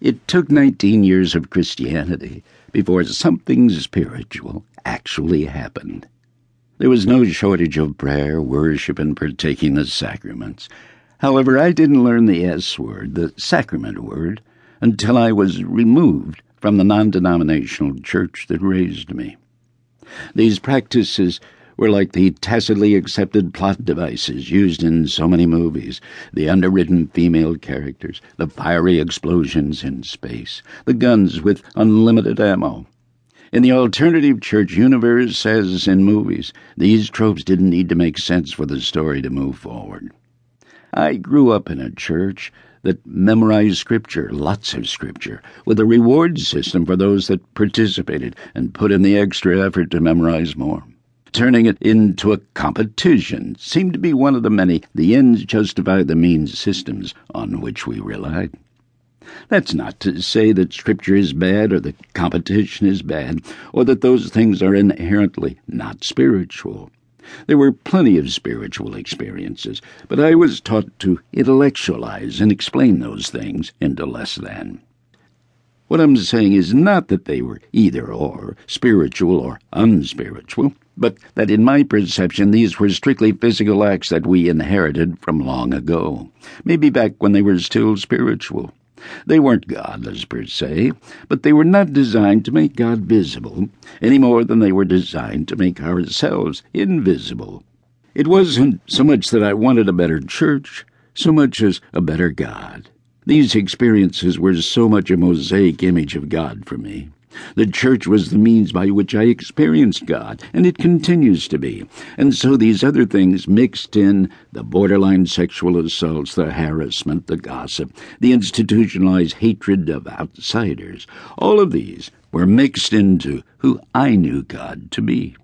It took 19 years of Christianity before something spiritual actually happened. There was no shortage of prayer, worship, and partaking the sacraments. However, I didn't learn the S word, the sacrament word, until I was removed from the non denominational church that raised me. These practices were like the tacitly accepted plot devices used in so many movies the underwritten female characters, the fiery explosions in space, the guns with unlimited ammo. In the alternative church universe, as in movies, these tropes didn't need to make sense for the story to move forward. I grew up in a church that memorized scripture, lots of scripture, with a reward system for those that participated and put in the extra effort to memorize more turning it into a competition seemed to be one of the many the ends justify the means systems on which we relied. That's not to say that Scripture is bad or that competition is bad, or that those things are inherently not spiritual. There were plenty of spiritual experiences, but I was taught to intellectualize and explain those things into less than. What I'm saying is not that they were either or, spiritual or unspiritual but that in my perception these were strictly physical acts that we inherited from long ago, maybe back when they were still spiritual. They weren't godless per se, but they were not designed to make God visible any more than they were designed to make ourselves invisible. It wasn't so much that I wanted a better church, so much as a better God. These experiences were so much a mosaic image of God for me. The church was the means by which I experienced God, and it continues to be. And so these other things mixed in the borderline sexual assaults, the harassment, the gossip, the institutionalized hatred of outsiders all of these were mixed into who I knew God to be.